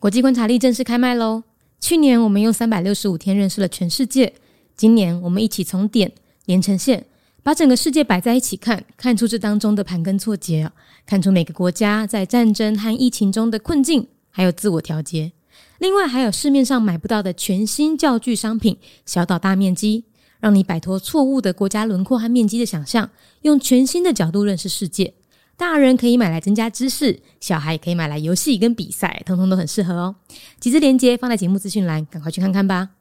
国际观察力正式开麦喽！去年我们用三百六十五天认识了全世界，今年我们一起从点连成线，把整个世界摆在一起看，看出这当中的盘根错节，看出每个国家在战争和疫情中的困境，还有自我调节。另外，还有市面上买不到的全新教具商品，小岛大面积，让你摆脱错误的国家轮廓和面积的想象，用全新的角度认识世界。大人可以买来增加知识，小孩也可以买来游戏跟比赛，通通都很适合哦。几支链接放在节目资讯栏，赶快去看看吧。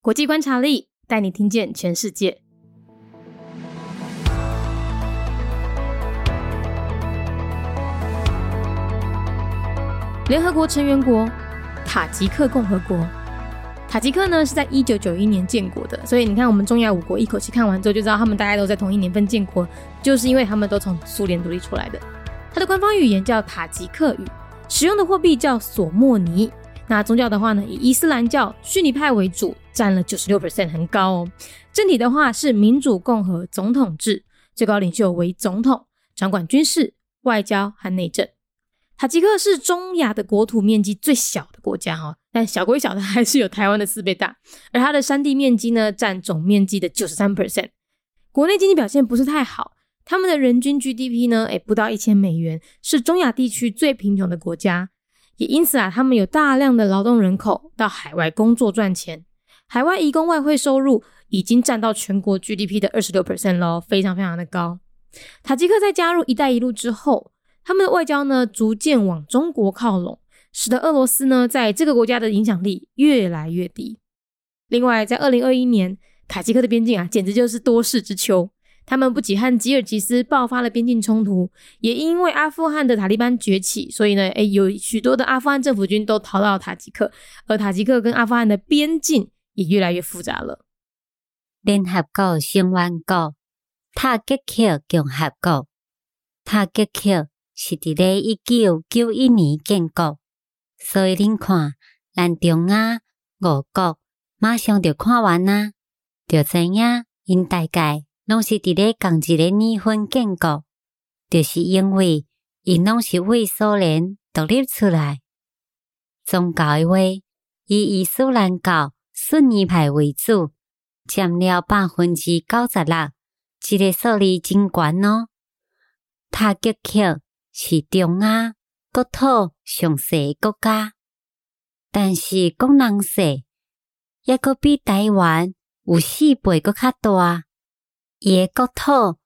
国际观察力带你听见全世界。联合国成员国塔吉克共和国。塔吉克呢是在一九九一年建国的，所以你看我们中亚五国一口气看完之后就知道他们大概都在同一年份建国，就是因为他们都从苏联独立出来的。它的官方语言叫塔吉克语，使用的货币叫索莫尼。那宗教的话呢，以伊斯兰教逊尼派为主，占了九十六 percent，很高哦。政体的话是民主共和总统制，最高领袖为总统，掌管军事、外交和内政。塔吉克是中亚的国土面积最小的国家哈。但小归小的，还是有台湾的四倍大。而它的山地面积呢，占总面积的九十三 percent。国内经济表现不是太好，他们的人均 GDP 呢，哎，不到一千美元，是中亚地区最贫穷的国家。也因此啊，他们有大量的劳动人口到海外工作赚钱，海外移工外汇收入已经占到全国 GDP 的二十六 percent 喽，非常非常的高。塔吉克在加入“一带一路”之后，他们的外交呢，逐渐往中国靠拢。使得俄罗斯呢，在这个国家的影响力越来越低。另外，在二零二一年，塔吉克的边境啊，简直就是多事之秋。他们不仅和吉尔吉斯爆发了边境冲突，也因为阿富汗的塔利班崛起，所以呢，诶，有许多的阿富汗政府军都逃到塔吉克，而塔吉克跟阿富汗的边境也越来越复杂了。联合国成员国塔吉克共和国，塔吉克是伫咧一九九一年建国。所以恁看，咱中亚五国马上就看完啊，就知影因大概拢是伫咧共一个年份建国，就是因为因拢是为苏联独立出来。宗教诶话，以伊斯兰教逊尼派为主，占了百分之九十六，即个数字真悬哦。塔吉克是中亚。国土上细国家，但是工人细，也阁比台湾有四倍阁较大。伊诶国土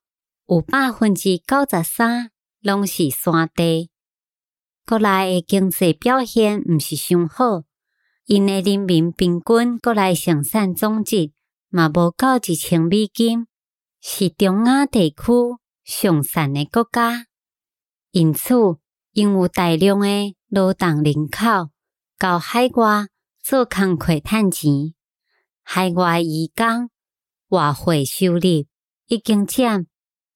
有百分之九十三拢是山地，国内诶经济表现毋是上好，因诶人民平均国内生产总值嘛无到一千美金，是中亚地区上善诶国家，因此。因有大量诶劳动人口到海外做工课趁钱，海外移工外汇收入已经占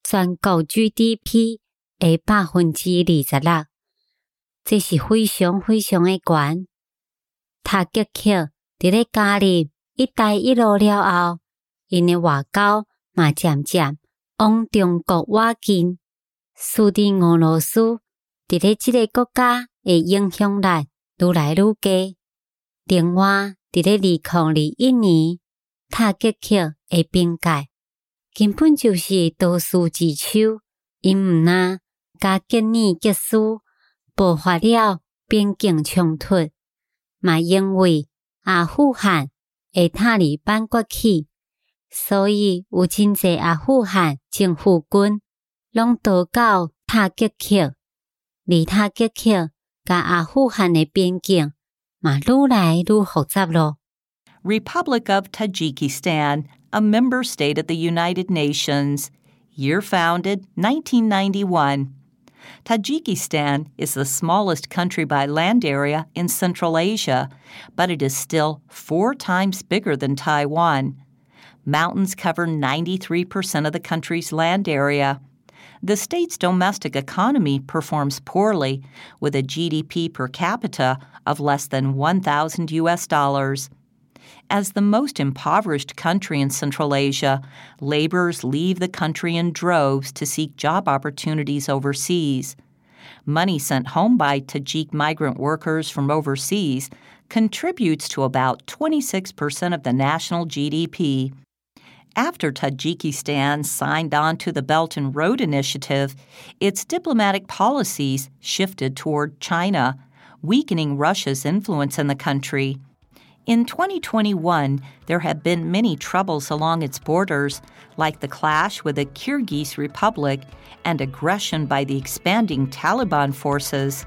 全国 GDP 诶百分之二十六，这是非常非常诶悬。塔吉克伫咧加入一带一路了后，因诶外交嘛渐渐往中国挖近，输伫俄罗斯。伫咧即个国家诶影响力愈来愈低。另外，伫咧二零二一年，塔吉克诶边界根本就是多事之秋，因毋那甲今年结束爆发了边境冲突，嘛因为阿富汗诶塔利班崛起，所以有真济阿富汗政府军拢逃到塔吉克。离他吉克甲阿富汗的边境嘛愈来愈复杂咯。Republic of Tajikistan, a member state of the United Nations, year founded 1991. Tajikistan is the smallest country by land area in Central Asia, but it is still four times bigger than Taiwan. Mountains cover 93% of the country's land area the state's domestic economy performs poorly, with a GDP per capita of less than 1,000 US dollars. As the most impoverished country in Central Asia, laborers leave the country in droves to seek job opportunities overseas. money sent home by Tajik migrant workers from overseas contributes to about 26% of the national GDP. After Tajikistan signed on to the Belt and Road Initiative, its diplomatic policies shifted toward China, weakening Russia's influence in the country. In 2021, there have been many troubles along its borders, like the clash with the Kyrgyz Republic and aggression by the expanding Taliban forces.